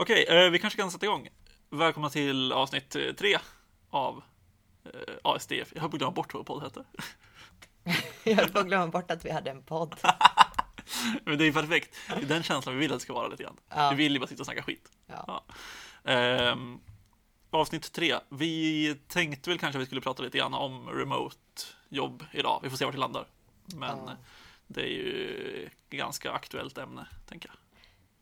Okej, eh, vi kanske kan sätta igång. Välkomna till avsnitt eh, tre av eh, ASDF. Jag har glömt bort vad podd heter. Jag höll på att glömma bort att vi hade en podd. Men det är perfekt. Det är den känslan vi vill att det ska vara lite grann. Ja. Vi vill ju bara sitta och snacka skit. Ja. Ehm, avsnitt tre. Vi tänkte väl kanske att vi skulle prata lite grann om remote jobb idag. Vi får se vart det landar. Men Ja. det är ju ett ganska aktuellt ämne, tänker jag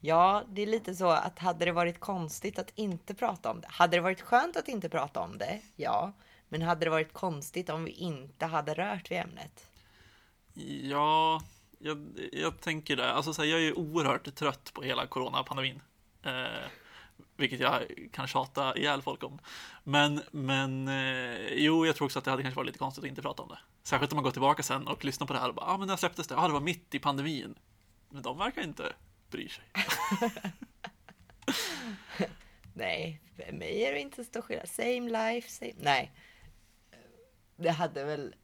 ja, det är lite så att hade det varit konstigt att inte prata om det. Hade det varit skönt att inte prata om det? Ja. Men hade det varit konstigt om vi inte hade rört vid ämnet? Ja, jag, jag tänker det. Alltså, så här, jag är ju oerhört trött på hela coronapandemin. Eh, vilket jag kan tjata ihjäl folk om. Men, men eh, jo, jag tror också att det hade kanske varit lite konstigt att inte prata om det. Särskilt om man går tillbaka sen och lyssnar på det här och bara, ja ah, men när släpptes det? Ja, ah, det var mitt i pandemin. Men de verkar inte bry sig. Nej, för mig är det inte stor skillnad. Same life, same... Nej. Det hade väl...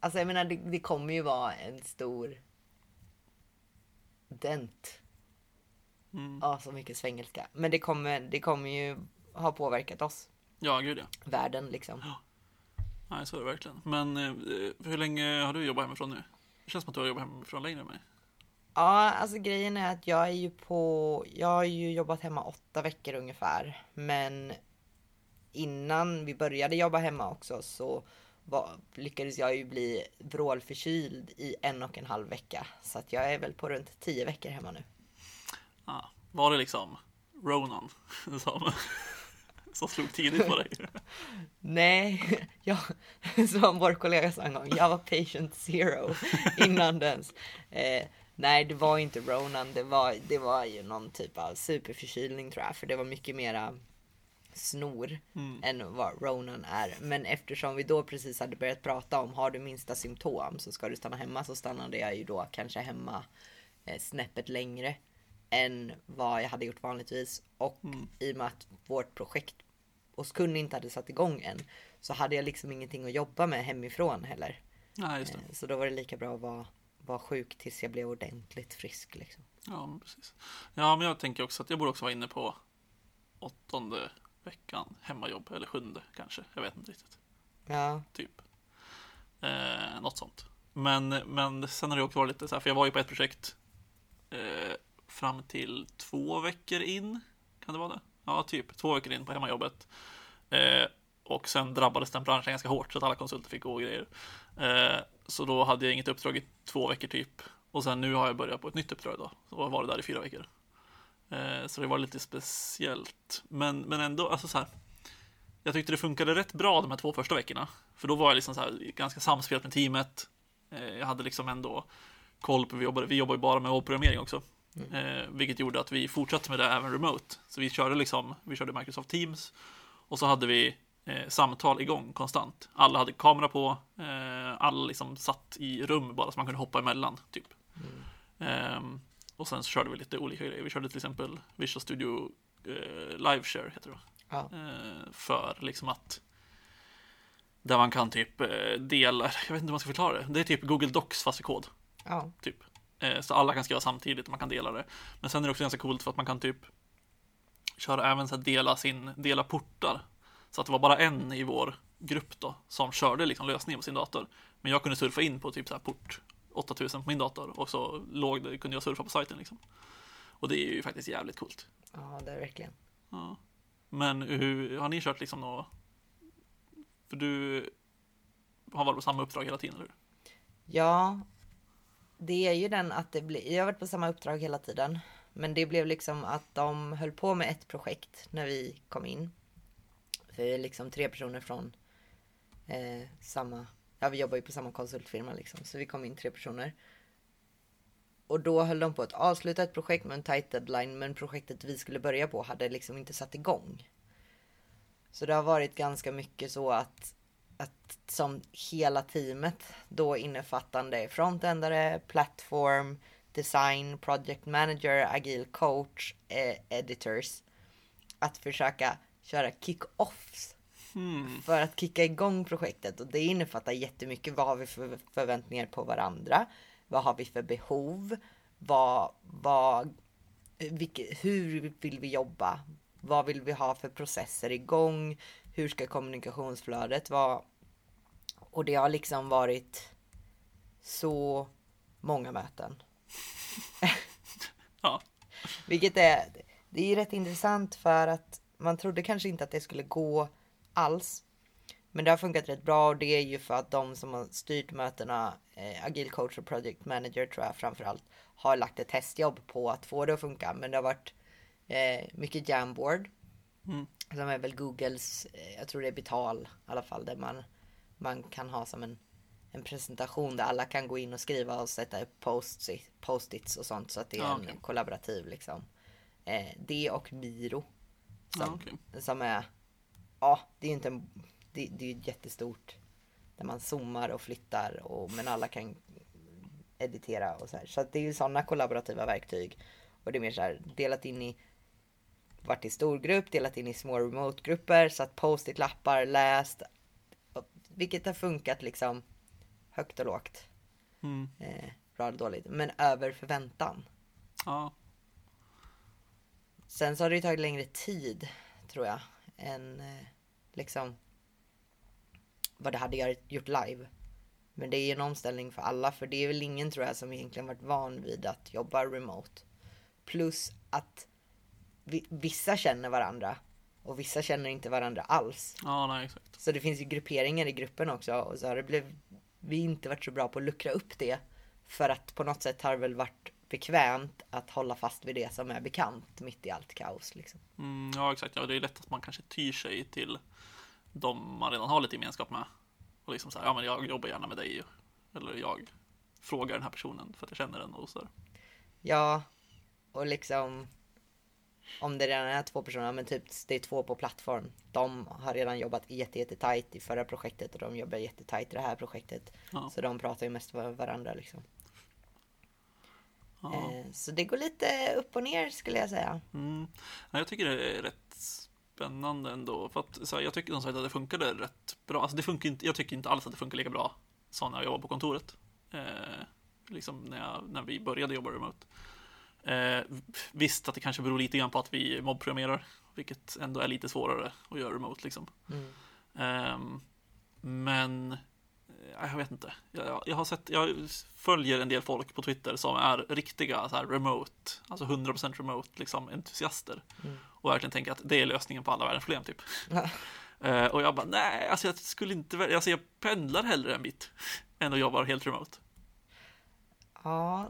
Alltså jag menar, det, det kommer ju vara en stor dent. Mm. Ja, så mycket svengelska. Men det kommer, det kommer ju ha påverkat oss. Ja, gud ja. Världen liksom. Nej, så är det verkligen. Men eh, hur länge har du jobbat hemifrån nu? Det känns som att du har jobbat hemifrån längre än mig. Ja, alltså grejen är att jag är ju på, jag har ju jobbat hemma åtta veckor ungefär. Men innan vi började jobba hemma också så var, lyckades jag ju bli vrålförkyld i en och en halv vecka. Så att jag är väl på runt tio veckor hemma nu. Ja, var det liksom Ronan som, som slog tidigt på dig? Nej, jag, som vår kollega sa en gång, jag var patient zero innan dess. Eh, nej, det var inte Ronan, det var, det var ju någon typ av superförkylning tror jag, för det var mycket mera snor Mm. än vad Ronan är. Men eftersom vi då precis hade börjat prata om har du minsta symptom så ska du stanna hemma så stannade jag ju då kanske hemma eh, snäppet längre än vad jag hade gjort vanligtvis. Och Mm. i och med att vårt projekt hos kunden inte hade satt igång än så hade jag liksom ingenting att jobba med hemifrån heller. Det. Eh, Så då var det lika bra att vara, vara sjuk tills jag blev ordentligt frisk liksom. Ja, precis. Ja, men jag tänker också att jag borde också vara inne på åttonde veckan hemmajobb, eller sjunde kanske. Jag vet inte riktigt. Ja, Typ. Eh, något sånt. Men, men sen har det också varit lite så här, för jag var ju på ett projekt eh, fram till två veckor in. Kan det vara det? Ja, typ två veckor in på hemmajobbet. Eh, och sen drabbades den branschen ganska hårt så att alla konsulter fick gå och grejer. Eh, så då hade jag inget uppdrag i två veckor typ. Och sen nu har jag börjat på ett nytt uppdrag då. Så jag var det där i fyra veckor. Eh, så det var lite speciellt. Men, men ändå, alltså så här. Jag tyckte det funkade rätt bra de här två första veckorna. För då var jag liksom så här, ganska samspelt med teamet. Eh, jag hade liksom ändå koll på, vi jobbade, vi jobbar ju bara med webbprogrammering också. Eh, vilket gjorde att vi fortsatte med det även remote. Så vi körde liksom, vi körde Microsoft Teams. Och så hade vi eh, samtal igång konstant. Alla hade kamera på, eh, alla liksom satt i rum bara så man kunde hoppa emellan typ. Ehm, och sen så körde vi lite olika grejer. Vi körde till exempel Visual Studio eh, Live Share heter det ja, Eh, för liksom att där man kan typ eh, dela, jag vet inte hur man ska förklara det. Det är typ Google Docs fast i kod. ja, Typ. Eh, så alla kan skriva samtidigt och man kan dela det. Men sen är det också ganska coolt för att man kan typ köra även så dela sin, dela portar. Så att det var bara en i vår grupp då som körde liksom lösningen på sin dator. Men jag kunde surfa in på typ så här port 8000 på min dator och så låg det, kunde jag surfa på sajten liksom. Och det är ju faktiskt jävligt coolt. ja, det är verkligen. Ja. Men hur, har ni kört liksom något? För du har varit på samma uppdrag hela tiden, eller hur? Ja, det är ju den att det blir, jag har varit på samma uppdrag hela tiden. Men det blev liksom att de höll på med ett projekt när vi kom in. För vi är liksom tre personer från eh, samma, ja vi jobbar ju på samma konsultfirma liksom. Så vi kom in tre personer. Och då höll de på att avsluta ett projekt med en tight deadline. Men projektet vi skulle börja på hade liksom inte satt igång. Så det har varit ganska mycket så att att som hela teamet då innefattande frontendare, plattform, design, project manager, agil coach, eh, editors. Att försöka köra kick-offs Hmm. för att kicka igång projektet och det innefattar jättemycket. Vad har vi för förväntningar på varandra? Vad har vi för behov? Vad, vad vilket, hur vill vi jobba? Vad vill vi ha för processer igång? Hur ska kommunikationsflödet vara? Och det har liksom varit så många möten. Ja. Vilket är, det är ju rätt intressant för att man trodde kanske inte att det skulle gå alls. Men det har funkat rätt bra och det är ju för att de som har styrt mötena, eh, Agile Coach och Project Manager tror jag framförallt, har lagt ett testjobb på att få det att funka. Men det har varit eh, mycket Jamboard. Mm. Som är väl Googles, eh, jag tror det är Betal i alla fall, där man, man kan ha som en, en presentation där alla kan gå in och skriva och sätta upp post-its och sånt så att det är Ja, en okej. kollaborativ liksom. Eh, det och Miro. Som, Ja, okej. som är, ja, det är ju inte en, det, det är ju jättestort. Där man zoomar och flyttar och men alla kan editera och så här. Så det är ju sådana kollaborativa verktyg. Och det är mer så här delat in i varit i storgrupp, delat in i små remote-grupper, satt post-it-lappar, läst. Och- Vilket har funkat liksom högt och lågt. Mm. Eh, bra eller dåligt. Men över förväntan. Ja. Sen så har det ju tagit längre tid, tror jag, än eh, liksom vad det hade gjort live. Men det är ju en omställning för alla, för det är väl ingen tror jag som egentligen varit van vid att jobba remote. Plus att vi, vissa känner varandra och vissa känner inte varandra alls. Ja, nej exakt. Så det finns ju grupperingar i gruppen också och så har det blivit, vi inte varit så bra på att luckra upp det. För att på något sätt har det väl varit bekvämt att hålla fast vid det som är bekant mitt i allt kaos. Liksom. Mm, ja, exakt. Ja, det är lätt att man kanske tyr sig till de man redan har lite gemenskap med. Och liksom så här, ja men jag jobbar gärna med dig. Eller jag frågar den här personen för att jag känner den och så. där. Ja, och liksom om det redan är två personer, men typ det är två på plattform. De har redan jobbat jätte, jätte tajt i förra projektet och de jobbar jättetajt i det här projektet. Ja. Så de pratar ju mest med varandra liksom. Ja. Eh, så det går lite upp och ner skulle jag säga. Mm. Jag tycker det är rätt spännande ändå. För att så här, jag tycker som sagt att det funkade rätt bra. Alltså det funkar inte, jag tycker inte alls att det funkar lika bra som när jag jobbade på kontoret. Eh, liksom när, jag, när vi började jobba remote. Eh, visst att det kanske beror lite grann på att vi mobbprogrammerar, vilket ändå är lite svårare att göra remote liksom. Mm. Ehm, men eh, jag vet inte. Jag, jag har sett, jag följer en del folk på Twitter som är riktiga så här remote, alltså 100% remote liksom entusiaster. Mm. Och verkligen tänker att det är lösningen på alla världens problem typ. Eh, och jag bara, nej, alltså jag skulle inte välja, alltså jag pendlar hellre en bit än att jobba helt remote. Ja,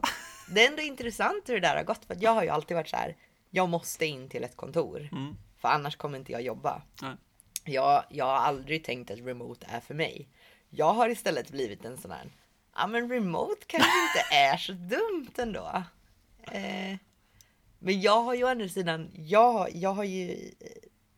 det är ändå intressant hur det där har gått. För jag har ju alltid varit så här. Jag måste in till ett kontor. Mm. För annars kommer inte jag jobba. Nej. Jag, jag har aldrig tänkt att remote är för mig. Jag har istället blivit en sån här. Ja men remote kanske inte är så dumt ändå. Eh, men jag har ju å andra sidan. Jag, jag har ju.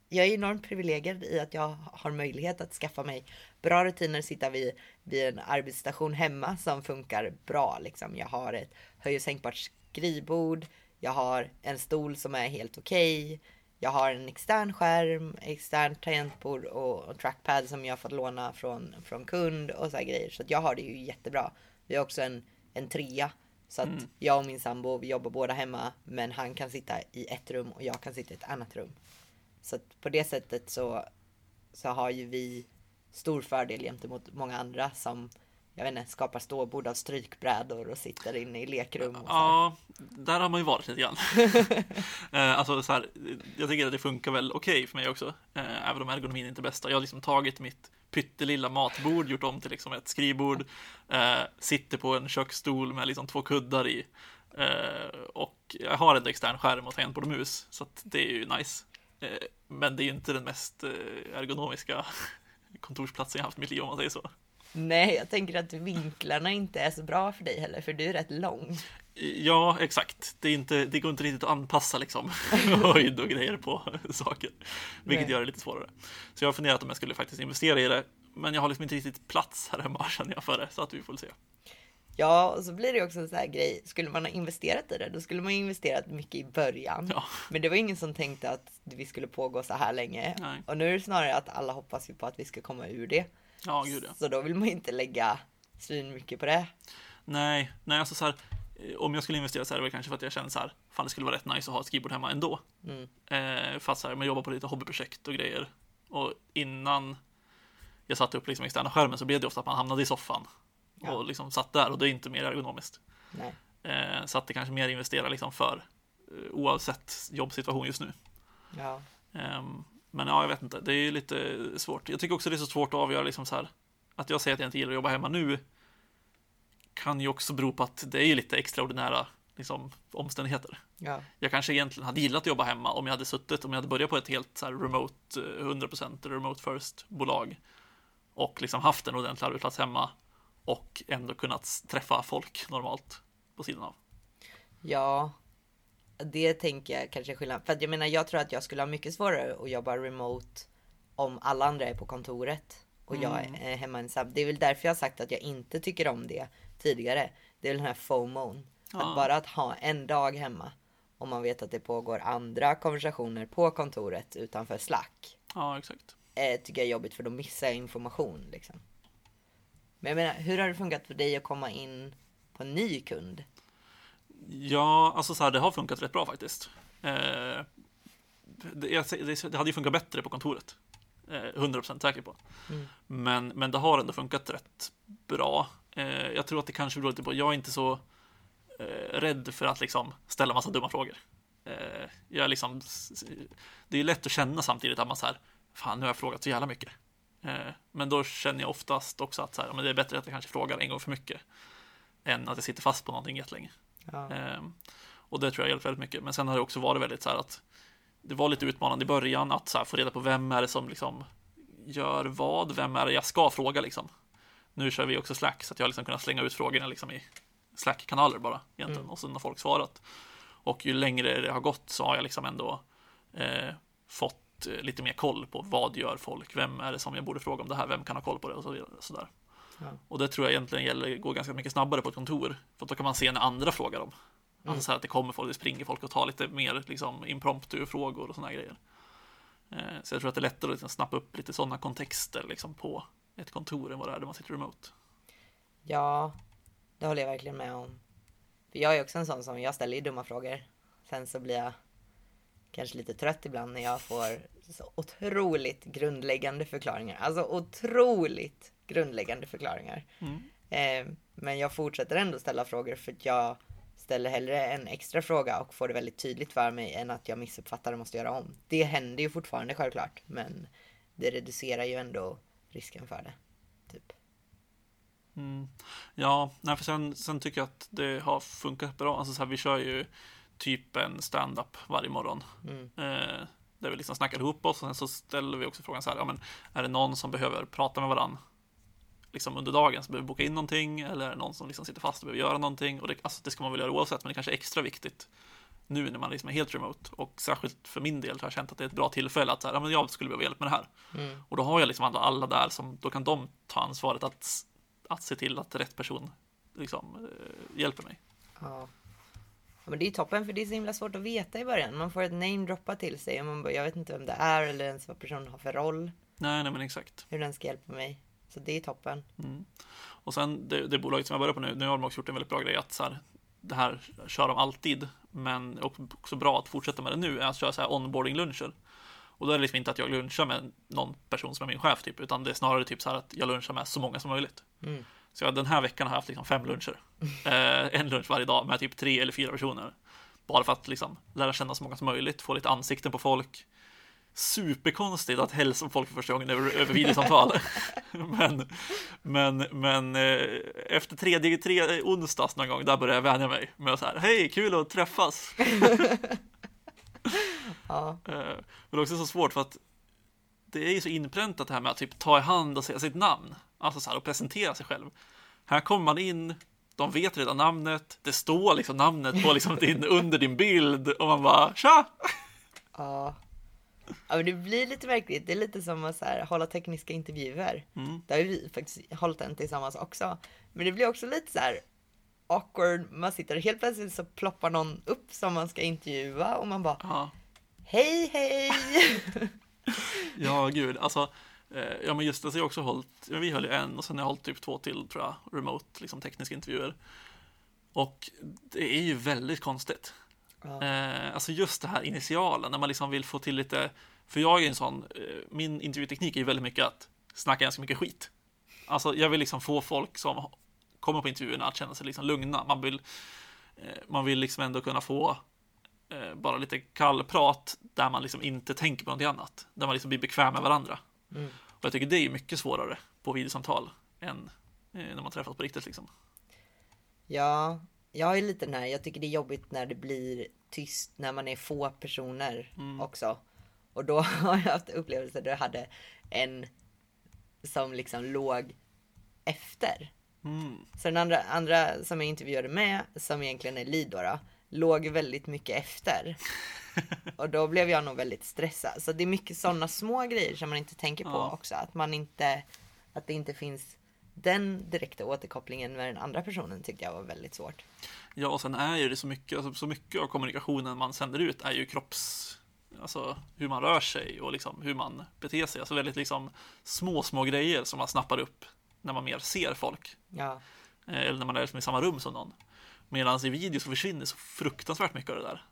Jag är enormt privilegierad i att jag har möjlighet att skaffa mig bra rutiner, sitta vid, vid en arbetsstation hemma som funkar bra. Liksom. Jag har ett höj och sänkbart skrivbord. Jag har en stol som är helt okej. Jag har en extern skärm, extern tangentbord och, och trackpad som jag fått låna från, från kund och så här grejer. Så jag har det ju jättebra. Vi har också en, en trea. Så att jag och min sambo, vi jobbar båda hemma. Men han kan sitta i ett rum och jag kan sitta i ett annat rum. Så att på det sättet så, så har ju vi stor fördel gentemot många andra som jag vet inte, skapar ståbord av strykbrädor och sitter inne i lekrum. Och så här. Ja, där har man ju varit lite grann. Eh, alltså så här, jag tycker att det funkar väl okej för mig också. Eh, även om ergonomin inte är bästa. Jag har liksom tagit mitt pyttelilla matbord, gjort om till liksom ett skrivbord. Eh, sitter på en köksstol med liksom två kuddar i. Eh, och jag har en extern skärm och tangentbord och mus. Så det är ju nice. Eh, men det är ju inte den mest ergonomiska kontorsplatsen jag haft i mitt liv om man säger så. Nej, jag tänker att vinklarna inte är så bra för dig heller, för du är rätt lång. Ja, exakt. Det, är inte, det går inte riktigt att anpassa liksom höjd och grejer på saker, vilket Nej. gör det lite svårare. Så jag har funderat om jag skulle faktiskt investera i det, men jag har liksom inte riktigt plats här hemma känner jag för det, så att vi får se. Ja, och så blir det också en sån här grej. Skulle man ha investerat i det, då skulle man ju investerat mycket i början. Ja. Men det var ingen som tänkte att vi skulle pågå så här länge. Nej. Och nu är det snarare att alla hoppas ju på att vi ska komma ur det. Ja, gud ja. Så då vill man inte lägga svin mycket på det. Nej, nej, alltså så här. eh, om jag skulle investera så här, det var kanske för att jag kände så här, fan det skulle vara rätt nice att ha ett skrivbord hemma ändå. Mm. Eh, fast så här, man jobbar på lite hobbyprojekt och grejer. Och innan jag satte upp liksom externa skärmen så blev det ofta att man hamnade i soffan Ja. och liksom satt där och det är inte mer ergonomiskt. Eh, så att det kanske mer investera liksom för eh, oavsett jobbsituation just nu. Ja. Ehm, men ja, jag vet inte, det är lite svårt. Jag tycker också det är så svårt att avgöra liksom så här, att jag säger att jag inte gillar att jobba hemma nu kan ju också bero på att det är lite extraordinära liksom, omständigheter. Ja. Jag kanske egentligen hade gillat att jobba hemma om jag hade suttit, om jag hade börjat på ett helt så här remote, eh, 100% remote first bolag och liksom haft en ordentlig arbetsplats hemma och ändå kunnat träffa folk normalt på sidan av. Ja, det tänker jag kanske är skillnad. För att jag menar, jag tror att jag skulle ha mycket svårare att jobba remote om alla andra är på kontoret och jag är hemma ensam. Det är väl därför jag har sagt att jag inte tycker om det tidigare. Det är väl den här FOMOn. Ja. Att bara att ha en dag hemma om man vet att det pågår andra konversationer på kontoret utanför Slack. Ja, exakt. Eh, tycker jag är jobbigt för då missar jag information liksom. Men jag menar, hur har det funkat för dig att komma in på en ny kund? Ja, alltså så här, det har funkat rätt bra faktiskt. Eh, det, jag, det, det hade ju funkat bättre på kontoret. Eh, 100% säker på. Mm. Men, men det har ändå funkat rätt bra. Eh, jag tror att det kanske beror lite på, jag är inte så eh, rädd för att liksom ställa massa dumma frågor. Jag är liksom, det är lätt att känna samtidigt att man så här, fan nu har jag frågat så jävla mycket. Men då känner jag oftast också att så här, men det är bättre att jag kanske frågar en gång för mycket. Än att jag sitter fast på någonting jättelänge. Ja. Ehm, och det tror jag hjälpt väldigt mycket. Men sen har det också varit väldigt så här att det var lite utmanande i början att så få reda på vem är det som liksom gör vad, vem är det jag ska fråga liksom. Nu kör vi också Slack så att jag har liksom kunnat slänga ut frågorna liksom i Slack-kanaler bara egentligen Mm. och sen har folk svarat. Och ju längre det har gått så har jag liksom ändå eh, fått eh, lite mer koll på vad gör folk, vem är det som jag borde fråga om det här, vem kan ha koll på det och så vidare. Så där. Ja. Och det tror jag egentligen gäller, går ganska mycket snabbare på ett kontor. För då kan man se när andra frågar dem. Alltså så att det kommer folk, det springer folk och tar lite mer liksom, impromptu-frågor och sådana grejer. Eh, så jag tror att det är lättare att liksom snappa upp lite sådana kontexter liksom, på ett kontor än vad det är där man sitter remote. Ja, det håller jag verkligen med om. För jag är också en sån som, jag ställer ju dumma frågor. Sen så blir jag kanske lite trött ibland när jag får så otroligt grundläggande förklaringar. Alltså otroligt grundläggande förklaringar. Mm. Eh, men jag fortsätter ändå ställa frågor för att jag ställer hellre en extra fråga och får det väldigt tydligt för mig än att jag missuppfattar och måste göra om. Det händer ju fortfarande självklart, men det reducerar ju ändå risken för det. Typ. Mm. Ja, nej, för sen, sen tycker jag att det har funkat bra. Alltså så här, vi kör ju typ en stand-up varje morgon. Mm. Eh, där vi liksom snackar ihop oss och sen så ställer vi också frågan så här, ja men är det någon som behöver prata med varann liksom under dagen, som behöver boka in någonting eller någon som liksom sitter fast och behöver göra någonting? Och det, alltså, det ska man väl göra oavsett, men det kanske är extra viktigt nu när man liksom är helt remote och särskilt för min del har jag känt att det är ett bra tillfälle att så här, ja, men jag skulle behöva hjälp med det här. Mm. Och då har jag liksom alla, alla där som, då kan de ta ansvaret att, att se till att rätt person liksom eh, hjälper mig. Ja. ja. Men det är toppen för det är så himla svårt att veta i början. Man får ett name droppa till sig och man bara, jag vet inte vem det är eller ens vad personen har för roll. Nej, nej men exakt. Hur den ska hjälpa mig. Så det är toppen. Mm. Och sen det, det bolaget som jag börjar på nu, nu har de också gjort en väldigt bra grej att så här, det här kör de alltid, men också bra att fortsätta med det nu, är att köra så här onboarding-luncher. Och då är det liksom inte att jag lunchar med någon person som är min chef typ, utan det är snarare typ så här att jag lunchar med så många som möjligt. Mm. Så jag, den här veckan har jag haft liksom fem luncher. Eh, en lunch varje dag med typ tre eller fyra personer. Bara för att liksom lära känna så många som möjligt, få lite ansikten på folk. Superkonstigt att hälsa på folk för första gången över, över videosamtal. men men, men eh, efter tredje, tre onsdags någon gång, där började jag vänja mig med att så här, hej, kul att träffas. Ja. Eh, Men det är också så svårt för att det är ju så inpräntat det här med att typ ta i hand och säga sitt namn. Alltså så här och presentera sig själv. Här kommer man in, de vet redan namnet, det står liksom namnet på liksom din, under din bild och man bara tja! Ja. Ja men det blir lite märkligt. Det är lite som att så här, hålla tekniska intervjuer. Mm. Där har vi faktiskt hållit en tillsammans också. Men det blir också lite så här awkward. Man sitter och helt plötsligt så ploppar någon upp som man ska intervjua och man bara Ja, hej hej. ja gud, alltså eh, Ja men just det, så jag också hållit, vi höll ju en och sen har jag hållit typ två till tror jag, remote, liksom tekniska intervjuer. Och det är ju väldigt konstigt. Ja. Eh, alltså just det här initialen, när man liksom vill få till lite, för jag är en sån, eh, min intervjuteknik är ju väldigt mycket att snacka ganska mycket skit. Alltså jag vill liksom få folk som kommer på intervjuerna att känna sig liksom lugna. Man vill, eh, man vill liksom ändå kunna få eh, bara lite kallprat där man liksom inte tänker på någonting annat. Där man liksom blir bekväm med varandra. Mm. Och jag tycker det är mycket svårare på videosamtal än eh, när man träffas på riktigt liksom. Ja, jag är lite den här, jag tycker det är jobbigt när det blir tyst när man är få personer också. Och då har jag haft upplevelser där jag hade en som liksom låg efter. Mm. Så den andra, andra som jag intervjuade med, som egentligen är Lido då, låg väldigt mycket efter. Och då blev jag nog väldigt stressad. Så det är mycket sådana små grejer som man inte tänker på Ja. också. Att man inte, att det inte finns den direkta återkopplingen med den andra personen tyckte jag var väldigt svårt. Ja, och sen är ju det så mycket, alltså, så mycket av kommunikationen man sänder ut är ju kropps, alltså hur man rör sig och liksom hur man beter sig. Alltså väldigt liksom små, små grejer som man snappar upp när man mer ser folk. Ja, Eh, Eller när man är liksom i samma rum som någon. Medan i video så försvinner så fruktansvärt mycket av det där.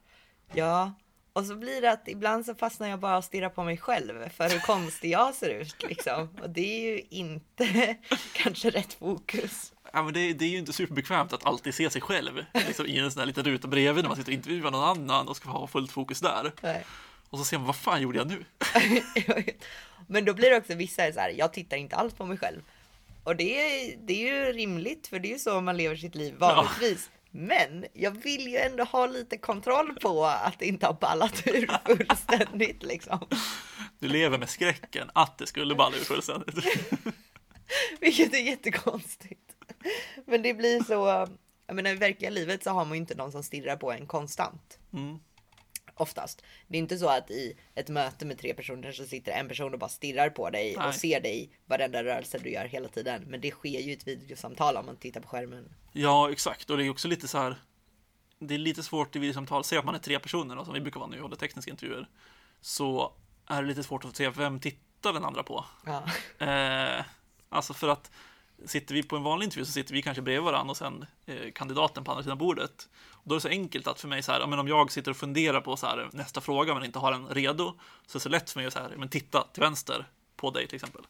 ja. Och så blir det att ibland så fastnar jag bara och stirrar på mig själv för hur konstig jag ser ut liksom. Och det är ju inte kanske rätt fokus. Ja, men det, det är ju inte superbekvämt att alltid se sig själv liksom, i en sån här liten ruta bredvid när man sitter och intervjuar någon annan och ska ha fullt fokus där. Nej. Och så ser man, vad fan gjorde jag nu? Men då blir det också vissa så här, jag tittar inte alls på mig själv. Och det är, det är ju rimligt för det är ju så man lever sitt liv vanligtvis. Men jag vill ju ändå ha lite kontroll på att det inte har ballat ur fullständigt liksom. Du lever med skräcken att det skulle balla ur fullständigt. Vilket är jättekonstigt. Men det blir så, jag menar i verkliga livet så har man ju inte någon som stirrar på en konstant. Mm. Oftast. Det är inte så att i ett möte med tre personer så sitter en person och bara stirrar på dig Nej. och ser dig varenda rörelse du gör hela tiden. Men det sker ju i ett videosamtal om man tittar på skärmen. Ja, exakt. Och det är också lite så här. Det är lite svårt i videosamtal. Säg att man är tre personer, då, som vi brukar vara nu och håller tekniska intervjuer. Så är det lite svårt att se vem tittar den andra på. Ja, Eh, alltså för att sitter vi på en vanlig intervju så sitter vi kanske bredvid varandra och sen eh, kandidaten på andra sidan bordet. Då är det så enkelt att för mig så här, men om jag sitter och funderar på så här, nästa fråga men inte har den redo så är det så lätt för mig att så här, men titta till vänster på dig till exempel.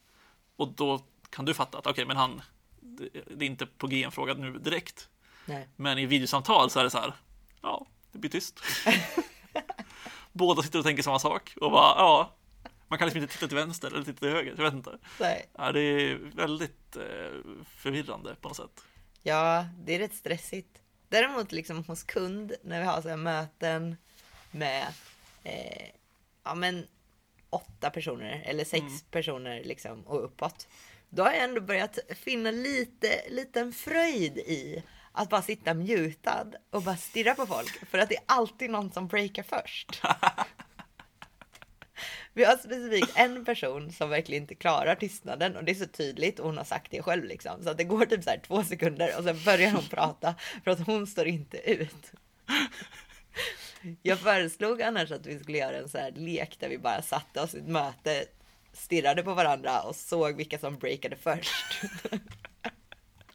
Och då kan du fatta att okej, men han, det, det är inte på G en fråga nu direkt. nej. Men i videosamtal så är det så här, ja, det blir tyst. Båda sitter och tänker samma sak och bara, ja, man kan liksom inte titta till vänster eller titta till höger, jag vet inte. nej. Ja, det är väldigt eh, förvirrande på något sätt. Ja, det är rätt stressigt. Däremot liksom hos kund när vi har så möten med eh, ja, men åtta personer eller sex personer liksom och uppåt. Då har jag ändå börjat finna lite liten fröjd i att bara sitta mutad och bara stirra på folk för att det är alltid någon som breakar först. Vi har specifikt en person som verkligen inte klarar tystnaden och det är så tydligt och hon har sagt det själv liksom. Så att det går typ så här två sekunder och sen börjar hon prata för att hon står inte ut. Jag föreslog annars att vi skulle göra en så här lek där vi bara satte oss i ett möte, stirrade på varandra och såg vilka som breakade först.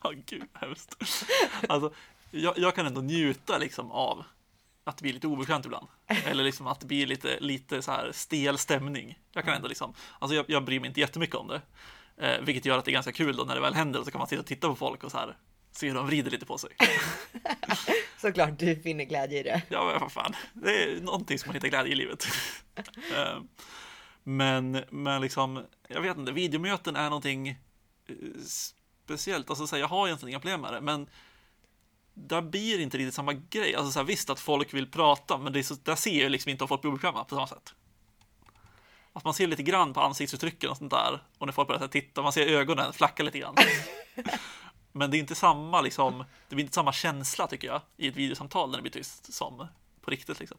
Ja, gud hemskt. Alltså, jag, jag kan ändå njuta liksom av att det blir lite obekvämt ibland. Eller liksom att det blir lite, lite så här stel stämning. Jag kan ändå liksom, alltså jag, jag bryr mig inte jättemycket om det. Eh, vilket gör att det är ganska kul då när det väl händer och så kan man sitta och titta på folk och så här se hur de vrider lite på sig. Såklart du finner glädje i det. Ja, men vad fan. Det är någonting som man hittar glädje i livet. Eh, men, men liksom, jag vet inte, videomöten är någonting eh, speciellt. Alltså, så här, jag har egentligen inga problem med det, men där blir inte riktigt samma grej. Alltså, så här, visst att folk vill prata, men det är så, där ser jag liksom inte om folk blir obekväma på samma sätt. Att man ser lite grann på ansiktsuttrycken och sånt där. Och när folk börjar titta, man ser ögonen flacka lite grann. Men det är inte samma, liksom, det blir inte samma känsla tycker jag i ett videosamtal när det blir tyst som på riktigt. Liksom.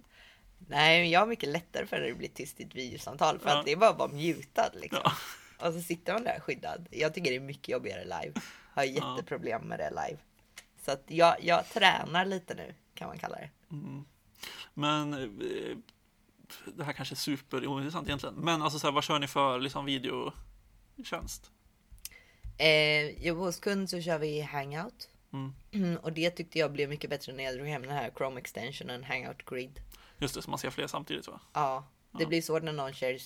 Nej, jag har mycket lättare för när det blir tyst i ett videosamtal för Ja. att det är bara att vara mutad liksom. Ja. Och så sitter man där skyddad. Jag tycker det är mycket jobbigare live. Har jätteproblem med det live. Så att jag, jag tränar lite nu kan man kalla det. Men eh, det här kanske är superointressant egentligen. Men alltså så här, vad kör ni för liksom videotjänst? Eh, jo, hos kund så kör vi hangout. Mm, och det tyckte jag blev mycket bättre när jag drog hem den här Chrome extensionen Hangout Grid. Just det, så man ser fler samtidigt va? Ja, det blir så när någon share,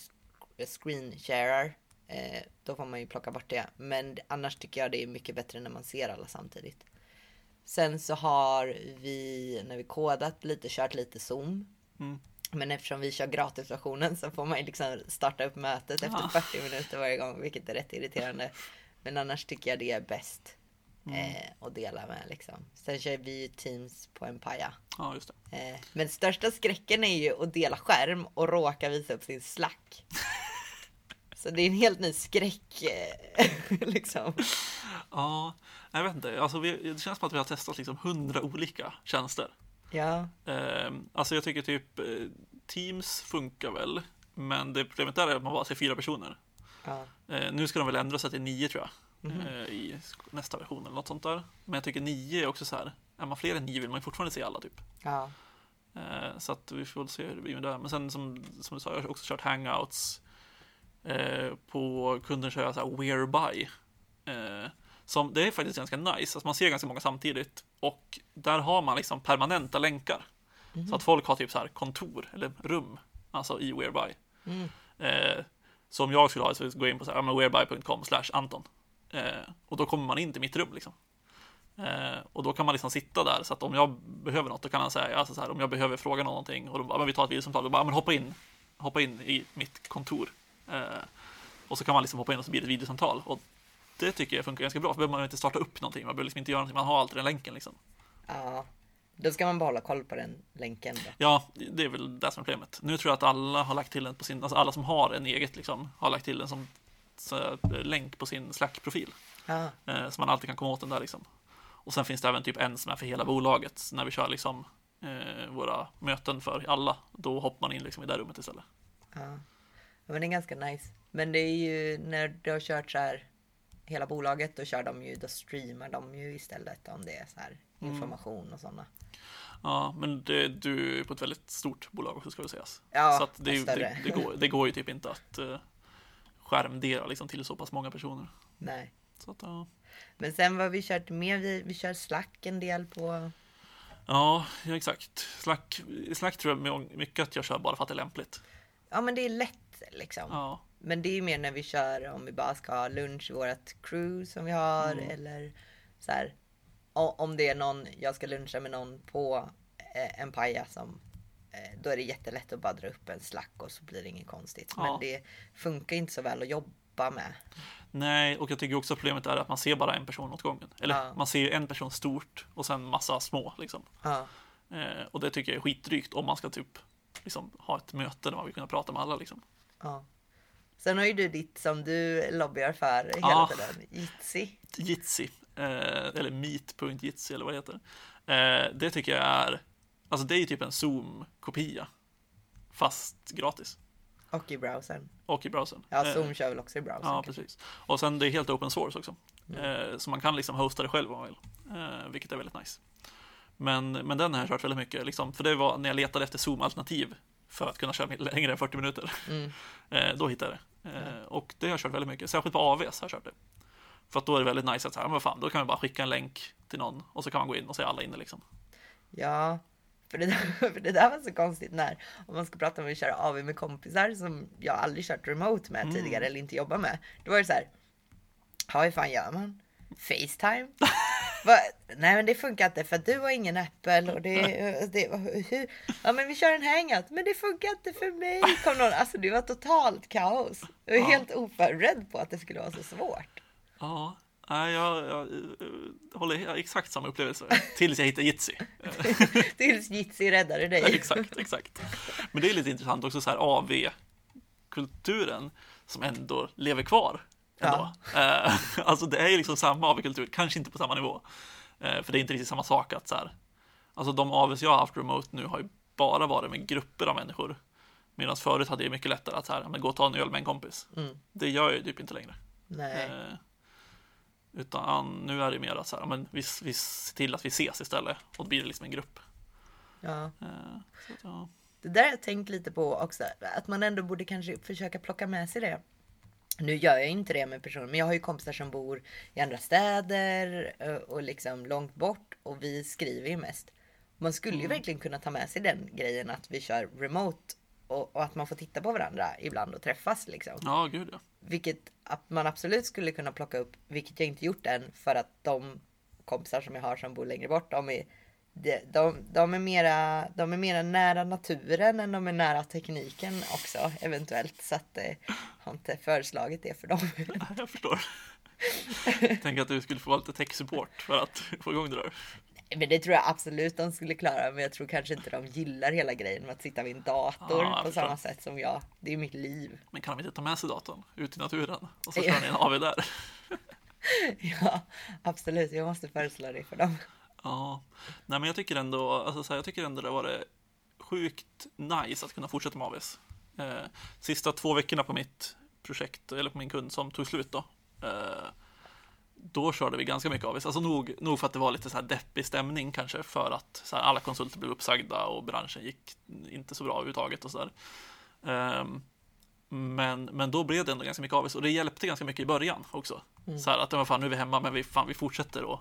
screen sharar. Eh, då får man ju plocka bort det. Men annars tycker jag det är mycket bättre när man ser alla samtidigt. Sen så har vi när vi kodat lite kört lite zoom. Mm. Men eftersom vi kör gratisversionen så får man liksom starta upp mötet efter Ja. 40 minuter varje gång, vilket är rätt irriterande. Men annars tycker jag det är bäst eh, att dela med liksom. Sen kör vi Teams på en paja. Ja, just det. Eh, men största skräcken är ju att dela skärm och råka visa upp sin slack. Så det är en helt ny skräck eh, liksom. Ja, jag vet inte. Alltså, vi, det känns som att vi har testat liksom hundra olika tjänster. Ja, Eh, alltså jag tycker typ eh, Teams funkar väl, men det problemet där är att man bara ser fyra personer. ja, Eh, nu ska de väl ändra sig till nio tror jag, eh, i nästa version eller något sånt där. Men jag tycker nio är också så här, är man fler än nio vill man fortfarande se alla typ. ja, så att vi får väl se hur det blir med det. Men sen som, som du sa, jag har också kört hangouts. På kunden kör jag så här whereby. Som, det är faktiskt ganska nice, alltså man ser ganska många samtidigt. Och där har man liksom permanenta länkar. Så att folk har typ så här kontor eller rum, alltså i whereby. Mm. Eh, så om jag skulle ha så gå in på så här, whereby.com Anton. Eh, och då kommer man in till mitt rum liksom. Eh, och då kan man liksom sitta där så att om jag behöver något då kan han säga, alltså så här, om jag behöver fråga någonting och då men vi tar ett videosamtal, då bara, men hoppa in, hoppa in i mitt kontor. Eh, och så kan man liksom hoppa in och så blir det ett videosamtal. Och det tycker jag funkar ganska bra, för behöver man inte starta upp någonting, man behöver liksom inte göra någonting, man har alltid den länken liksom. ja. Då ska man bara hålla koll på den länken då. Ja, det är väl det som är problemet. Nu tror jag att alla har lagt till den på sin, alltså alla som har en eget liksom, har lagt till den som så, länk på sin Slack-profil. Ja, Eh, så man alltid kan komma åt den där liksom. Och sen finns det även typ en som är för hela bolaget. När vi kör liksom eh, våra möten för alla, då hoppar man in liksom i det rummet istället. ja. Ja, Men det är ganska nice. Men det är ju när du har kört så här hela bolaget, då kör de ju, då streamar de ju istället om det är så här information och sådana. Ja, men det, du är på ett väldigt stort bolag också ska det sägas. Ja, så att det, det, det, går, det går ju typ inte att eh, skärmdela liksom till så pass många personer. Nej. Så att, ja. Men sen vad vi kört mer, vi, vi kör Slack en del på. Ja, ja, exakt. Slack, Slack tror jag mycket att jag kör bara för att det är lämpligt. Ja men det är lätt liksom. Ja, Men det är ju mer när vi kör om vi bara ska ha lunch i vårt crew som vi har Mm. eller så här. Om det är någon, jag ska luncha med någon på eh, en paja som eh, då är det jättelätt att bara dra upp en slack och så blir det inget konstigt. Ja. Men det funkar inte så väl att jobba med. Nej, och jag tycker också problemet är att man ser bara en person åt gången. Eller Ja. man ser en person stort och sen massa små liksom. Ja, Eh, och det tycker jag är skitdrygt om man ska typ liksom, ha ett möte där man vill kunna prata med alla liksom. ja. Sen har ju du ditt som du lobbyar för hela Ja. tiden, Jitsi. Jitsi, eh, eller meet.jitsi eller vad det heter. Eh, det tycker jag är, alltså det är ju typ en Zoom-kopia. Fast gratis. Och i browsern. Och i browsern. Ja, Eh, Zoom kör väl också i browsern. Ja, kanske. precis. Och sen det är helt open source också. Eh, så man kan liksom hosta det själv om man vill. Eh, vilket är väldigt nice. Men, men den har jag kört väldigt mycket, liksom, för det var när jag letade efter Zoom-alternativ för att kunna köra längre än 40 minuter. Mm. Eh, då hittade jag det. Eh, och det har jag kört väldigt mycket, särskilt på AVS har jag kört det. För att då är det väldigt nice att så här, men fan, då kan vi bara skicka en länk till någon och så kan man gå in och se alla inne liksom. Ja, för det, där, för det där var så konstigt när, om man ska prata om att köra AV med kompisar som jag aldrig kört remote med tidigare eller inte jobbar med. Då var det så här, ja hur fan gör man? Facetime? Va? Nej men det funkar inte för du har ingen Apple och det, det hur? Ja men vi kör en hangout, men det funkar inte för mig. Kom någon, alltså det var totalt kaos. Jag var Ja. helt oförberedd på att det skulle vara så svårt. Ja, nej, jag, jag, eh, håller jag har exakt samma upplevelse tills jag hittar Jitsi. Tills Jitsi räddade dig. exakt, exakt. Men det är lite intressant också så här AV-kulturen som ändå lever kvar. Ändå. Eh, alltså det är ju liksom samma AV-kultur, kanske inte på samma nivå. Eh, för det är inte riktigt samma sak att så här. Alltså de AVs jag har haft remote nu har ju bara varit med grupper av människor. Medan förut hade jag mycket lättare att så här, men gå och ta en öl med en kompis. Mm. Det gör jag ju typ inte längre. Nej. Eh, utan nu är det mer att så här, men vi, vi ser till att vi ses istället. Och då blir det liksom en grupp. Ja. Eh, att, ja. Det där har jag tänkt lite på också, att man ändå borde kanske försöka plocka med sig det. Nu gör jag inte det med personer, men jag har ju kompisar som bor i andra städer eh, och liksom långt bort och vi skriver ju mest. Man skulle ju verkligen kunna ta med sig den grejen att vi kör remote och, och att man får titta på varandra ibland och träffas liksom. Ja, gud ja. Vilket att man absolut skulle kunna plocka upp, vilket jag inte gjort än för att de kompisar som jag har som bor längre bort, de är, de, de, är, mera, de är mera nära naturen än de är nära tekniken också eventuellt. Så att eh, har inte föreslagit det för dem. Nej, Jag förstår. Tänk att du skulle få vara lite tech-support för att få igång det där. Men det tror jag absolut de skulle klara. Men jag tror kanske inte de gillar hela grejen med att sitta vid en dator Ja, jag på samma sätt som jag. Det är ju mitt liv. Men kan de inte ta med sig datorn ut i naturen och så kör ni en AV där? Ja, absolut. Jag måste föreslå det för dem. Ja, nej men jag tycker ändå, alltså så här, jag tycker ändå det var det sjukt nice att kunna fortsätta med AVs. Eh, sista två veckorna på mitt projekt, eller på min kund som tog slut då. Eh, då körde vi ganska mycket AVs, alltså nog, nog för att det var lite så här deppig stämning kanske för att så här, alla konsulter blev uppsagda och branschen gick inte så bra överhuvudtaget och sådär. Ehm, men, men då blev det ändå ganska mycket AVs och det hjälpte ganska mycket i början också. Så här att, fan nu är vi hemma men vi, fan, vi fortsätter att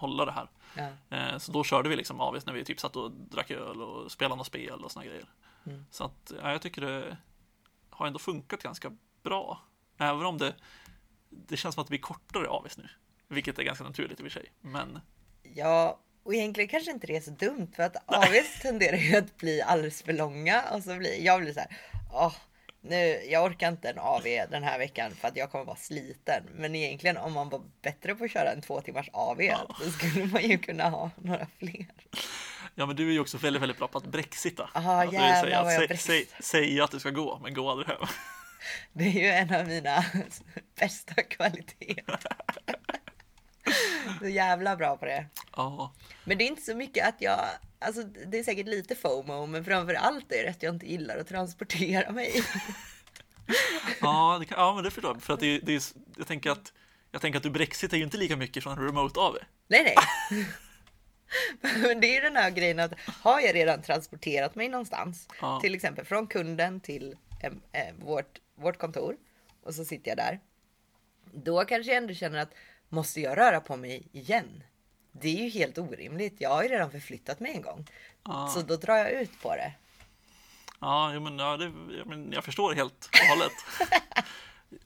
hålla det här. Ja. Eh, Så då körde vi liksom AVs när vi typ satt och drack öl och spelade något spel och såna grejer. Mm. Så att, ja, jag tycker det har ändå funkat ganska bra. Även om det, det känns som att det blir kortare AVs nu. Vilket är ganska naturligt i och för sig. Men Ja, och egentligen kanske inte det är så dumt för att AVs tenderar ju att bli alldeles för långa och så blir jag blir så här. Åh, nu, jag orkar inte en AV den här veckan för att jag kommer vara sliten. Men egentligen om man var bättre på att köra en två timmars AV Ja. så skulle man ju kunna ha några fler. ja, men du är ju också väldigt, väldigt bra på att brexita. Aha, vill jävlar säga vad jag brexit. säg, säga att du ska gå, men gå aldrig hem. Det är ju en av mina bästa kvaliteter. Så jävla bra på det. Ja, Men det är inte så mycket att jag, alltså det är säkert lite FOMO, men framför allt är det att jag inte gillar att transportera mig. ja, det kan, ja men det förstår jag. För att det, är- det är, jag tänker att jag tänker att du brexitar ju inte lika mycket från remote AV. Nej, nej. Men det är ju den här grejen att har jag redan transporterat mig någonstans, Ja. till exempel från kunden till eh, vårt, vårt kontor och så sitter jag där. Då kanske jag ändå känner att måste jag röra på mig igen? Det är ju helt orimligt. Jag har ju redan förflyttat mig en gång. Ja. Så då drar jag ut på det. Ja, men, ja det, ja, men jag förstår helt och hållet.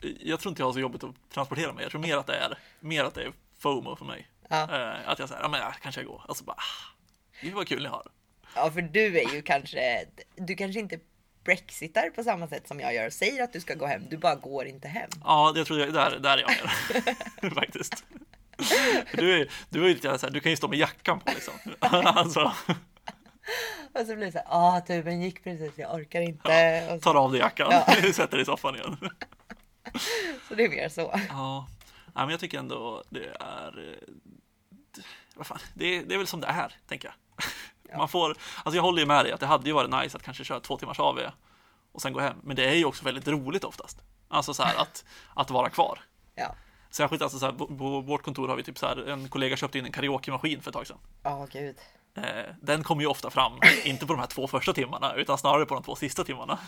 jag tror inte jag har så jobbigt att transportera mig. Jag tror mer att det är, mer att det är FOMO för mig. Ja. Eh, att jag säger, ja men jag kanske jag går. Alltså bara, ah, det var kul ni har. Ja, för du är ju kanske, du kanske inte brexitar på samma sätt som jag gör och säger att du ska gå hem. Du bara går inte hem. Ja, det tror jag, där, där är jag mer. Faktiskt. Du, är, du, är lite så här, du kan ju stå med jackan på liksom. alltså, Och så blir det så här, ah tuben gick precis, jag orkar inte. Så, tar av dig jackan, Ja. sätter dig i soffan igen. så det är mer så. Ja, ja men jag tycker ändå det är... eh, Vad fan, det, är- det är väl som det är, tänker jag. Man får, alltså jag håller ju med dig att det hade ju varit nice att kanske köra två timmars AV och sen gå hem. Men det är ju också väldigt roligt oftast. Alltså så här att, att vara kvar. Ja, Särskilt alltså så här, på, vårt kontor har vi typ så här, en kollega köpte in en karaokemaskin för ett tag sedan. åh gud. Eh, den kommer ju ofta fram, inte på de här två första timmarna, utan snarare på de två sista timmarna.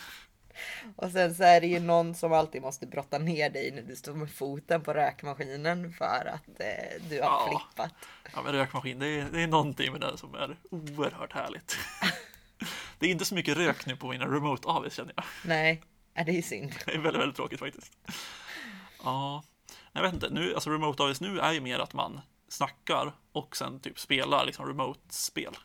Och sen så är det ju någon som alltid måste brotta ner dig när du står med foten på räkmaskinen för att eh, du har Ja. flippat. Ja, men rökmaskin, det är, det är någonting med det som är oerhört härligt. Det är inte så mycket rök nu på mina remote AV känner jag. Nej, ja, det är synd. Det är väldigt, väldigt tråkigt faktiskt. Ja, jag vet inte. Nu, alltså remote AVs nu är ju mer att man snackar och sen typ spelar liksom remote-spel.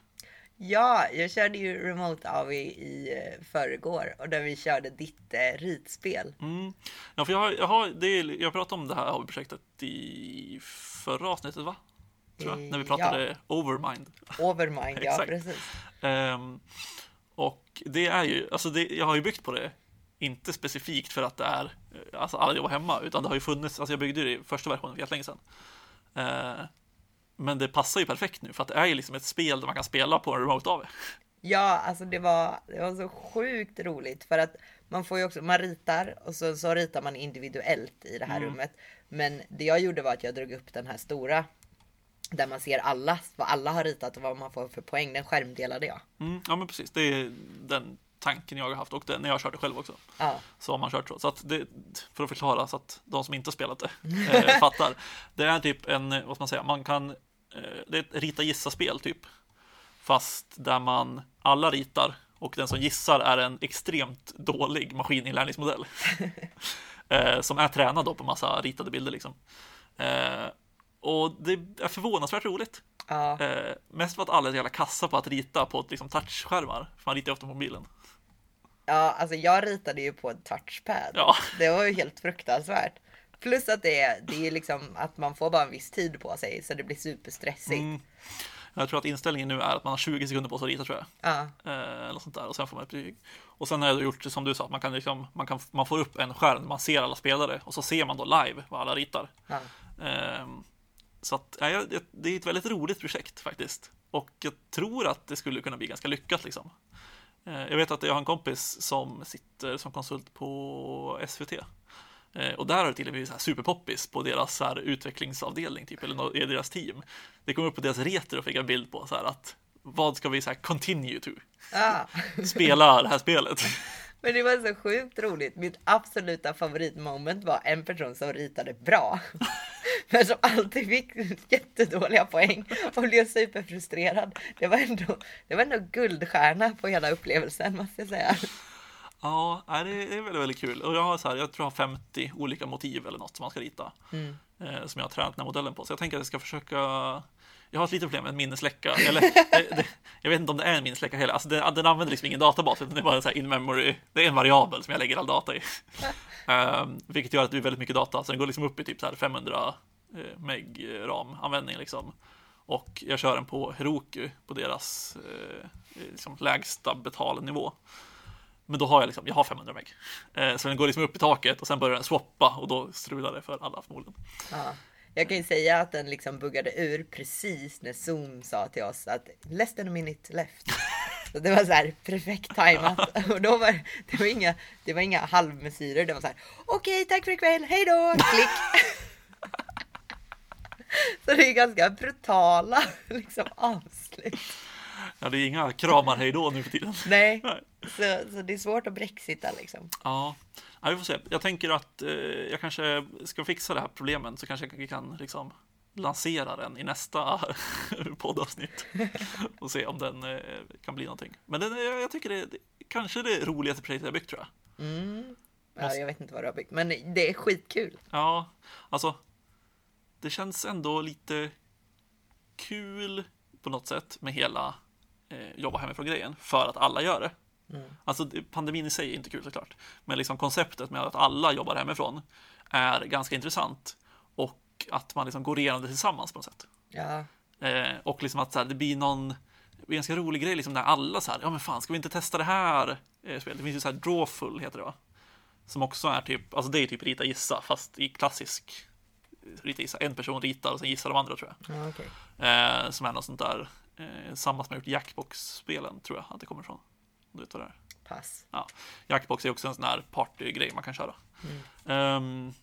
Ja, jag körde ju remote AV i eh, förrgår och där vi körde ditt eh, ritspel. Mm. Ja, för jag har, jag har det är, jag pratade om det här AV-projektet i förra avsnittet, va? Tror jag, när vi Ja. pratade Overmind. Overmind, ja precis. Ehm, och det är ju, alltså det, jag har ju byggt på det, inte specifikt för att det är, eh, alltså alla jobbar hemma, utan det har ju funnits, alltså jag byggde det i första versionen för jättelänge sedan. Eh, men det passar ju perfekt nu, för att det är ju liksom ett spel där man kan spela på en remote AV. Ja, alltså det var, det var så sjukt roligt för att man får ju också, man ritar och så, så ritar man individuellt i det här rummet. Men det jag gjorde var att jag drog upp den här stora där man ser alla, vad alla har ritat och vad man får för poäng. Den skärmdelade jag. Mm, ja men precis, det är den tanken jag har haft och det, när jag körde själv också. Ja. Så har man kört så. så att det, för att förklara så att de som inte spelat det eh, fattar. Det är typ en, vad ska man säga, man kan, det är ett rita gissa-spel typ. Fast där man alla ritar och den som gissar är en extremt dålig maskininlärningsmodell. eh, som är tränad då på massa ritade bilder liksom. Eh, och det är förvånansvärt roligt. Ja. Eh, mest för att alla är jävla kassa på att rita på liksom, touchskärmar. För man ritar ju ofta på mobilen. ja, alltså jag ritade ju på en touchpad. Ja. Det var ju helt fruktansvärt. Plus att det är, det är liksom att man får bara en viss tid på sig så det blir superstressigt. Mm. Jag tror att inställningen nu är att man har 20 sekunder på sig att rita tror jag. Ja, Eh, eller sånt där. Och sen får man ett betyg. Och sen har jag gjort som du sa, att man kan liksom, man kan, man får upp en skärm, man ser alla spelare och så ser man då live vad alla ritar. Ehm, så att, ja, det är ett väldigt roligt projekt faktiskt. Och jag tror att det skulle kunna bli ganska lyckat liksom. Eh, Jag vet att jag har en kompis som sitter som konsult på SVT. Eh, Och där har det till och med blivit så här superpoppis på deras så här utvecklingsavdelning, typ, eller i deras team. Det kom upp på deras retro och fick en bild på så här att vad ska vi så här continue to? ja. Spela det här spelet. Men det var så sjukt roligt. Mitt absoluta favoritmoment var en person som ritade bra. Men som alltid fick jättedåliga poäng och blev superfrustrerad. Det var ändå, det var ändå guldstjärna på hela upplevelsen måste jag säga. Ja, det är väldigt, väldigt kul. Och jag har så här, jag tror jag har 50 olika motiv eller något som man ska rita. Eh, som jag har tränat den här modellen på. Så jag tänker att jag ska försöka jag har ett litet problem med en minnesläcka. Eller, det, det, jag vet inte om det är en minnesläcka heller. Alltså, den, den använder liksom ingen databas, utan det är bara så in memory. Det är en variabel som jag lägger all data i. um, vilket gör att det blir väldigt mycket data. Så den går liksom upp i typ så här 500 eh, meg RAM-användning liksom. Och jag kör den på Heroku på deras eh, liksom lägsta betalnivå. Men då har jag liksom, jag har 500 meg. Eh, så den går liksom upp i taket och sen börjar den swappa och då strular det för alla förmodligen. Ja. Jag kan ju säga att den liksom buggade ur precis när Zoom sa till oss att less than a minute left. Så det var så här perfekt tajmat och då var det var inga, det var inga halvmesyrer. Det var så här okej, tack för ikväll, hej då, klick. Så det är ganska brutala liksom avslut. Ja, det är inga kramar hej då nu för tiden. Nej, så, så det är svårt att brexita liksom. Ja, ja, vi får se. Jag tänker att eh, jag kanske ska fixa det här problemen så kanske vi kan liksom lansera den i nästa poddavsnitt och se om den eh, kan bli någonting. Men den, är- jag tycker det det, kanske det roligaste projektet jag byggt tror jag. Mm. Ja, jag vet inte vad du har byggt, men det är skitkul. Ja, alltså. Det känns ändå lite kul på något sätt med hela eh, jobba hemifrån grejen för att alla gör det. Alltså det- pandemin i sig är inte kul såklart, men liksom konceptet med att alla jobbar hemifrån är ganska intressant och att man liksom går igenom det tillsammans på något sätt. Ja, Eh, och liksom att så här, det blir någon det blir en ganska rolig grej liksom när alla så här, ja men fan ska vi inte testa det här eh, spelet? Det finns ju så här Drawful heter det va? Som också är typ, alltså det är typ rita gissa fast i klassisk eh, rita gissa. En person ritar och sen gissar de andra tror jag. ja okej. Eh, som är något sånt där, eh, samma som har gjort Jackbox-spelen tror jag att det kommer ifrån. Du vet vad det är? Pass. Ja, Jackbox är också en sån här partygrej man kan köra. Ehm,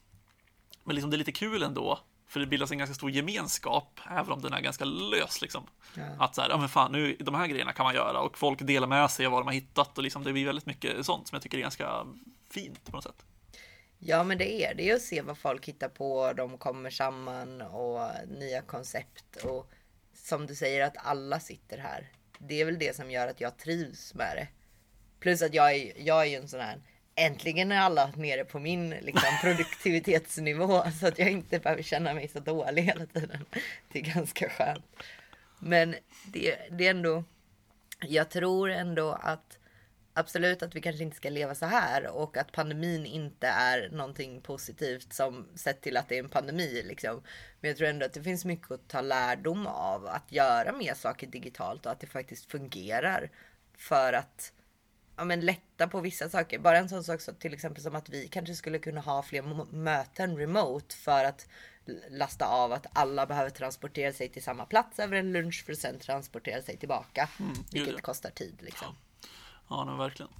men liksom det är lite kul ändå, för det bildas en ganska stor gemenskap, även om den är ganska lös. Liksom. Ja. Att så här, ja men fan, nu, de här grejerna kan man göra och folk delar med sig av vad de har hittat och liksom, det blir väldigt mycket sånt som jag tycker är ganska fint på något sätt. Ja men det är det ju att se vad folk hittar på, de kommer samman och nya koncept och som du säger att alla sitter här. Det är väl det som gör att jag trivs med det. Plus att jag är, jag är ju en sån här Äntligen är alla nere på min liksom, produktivitetsnivå så att jag inte behöver känna mig så dålig hela tiden. Det är ganska skönt. Men det, det är ändå Jag tror ändå att absolut att vi kanske inte ska leva så här och att pandemin inte är någonting positivt som sett till att det är en pandemi liksom. Men jag tror ändå att det finns mycket att ta lärdom av att göra mer saker digitalt och att det faktiskt fungerar för att ja, men lätta på vissa saker. Bara en sån sak så till exempel som att vi kanske skulle kunna ha fler möten remote för att lasta av att alla behöver transportera sig till samma plats över en lunch för att sen transportera sig tillbaka. vilket ja. kostar tid liksom. Ja, men verkligen.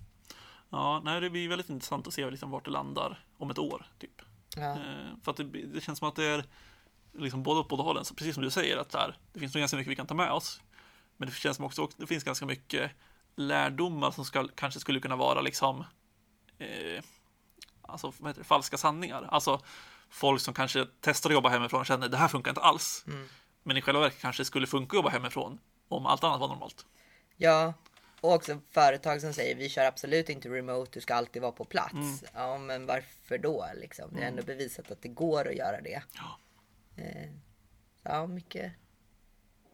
Ja, nej, det blir väldigt intressant att se liksom vart det landar om ett år, typ. Ja. Eh, för att det, det känns som att det är liksom både åt båda hållen, så precis som du säger, att där, det finns nog ganska mycket vi kan ta med oss. Men det känns som också det finns ganska mycket lärdomar som ska, kanske skulle kunna vara liksom eh, alltså, vad heter det, falska sanningar. Alltså folk som kanske testar att jobba hemifrån och känner det här funkar inte alls. Mm. Men i själva verket kanske skulle funka att jobba hemifrån om allt annat var normalt. Ja, och också företag som säger vi kör absolut inte remote, du ska alltid vara på plats. Mm. Ja, men varför då liksom? Det är ändå bevisat att det går att göra det. Ja. Eh, ja, mycket.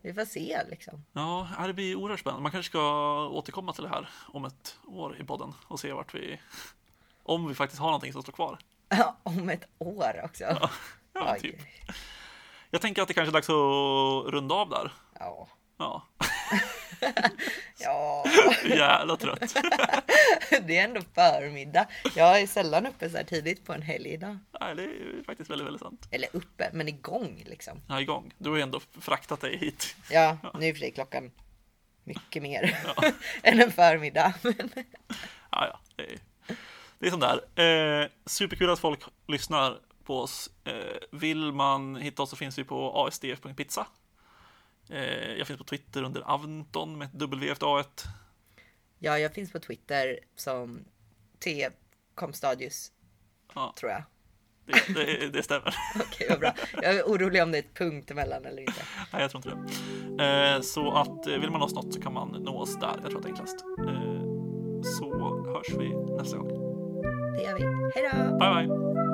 Vi får se liksom. Ja, det blir oerhört spännande. Man kanske ska återkomma till det här om ett år i podden och se vart vi, om vi faktiskt har någonting som står kvar. Om ett år också. Ja, Oj. typ. Jag tänker att det kanske är dags att runda av där. Ja. Ja, ja, jävla trött. det är ändå förmiddag. Jag är sällan uppe så här tidigt på en helgdag. Nej, det är faktiskt väldigt, väldigt sant. Eller uppe, men igång liksom. Är igång. Du har ju ändå fraktat dig hit. Ja, nu är för klockan mycket mer än en förmiddag. Men, Ja, ja, det är, det är som det är. Eh, superkul att folk lyssnar på oss. Eh, vill man hitta oss så finns vi på asdf.pizza. Eh, jag finns på Twitter under Avnton med W efter A1. ja, jag finns på Twitter som T. Komstadius, Ja. tror jag. Det, det, det stämmer. Okej, vad bra. Jag är orolig om det är ett punkt emellan eller inte. Nej, jag tror inte det. Eh, så att eh, vill man oss något så kan man nå oss där. Jag tror att det är enklast. Så hörs vi nästa gång. Det gör vi. Hej då! Bye, bye!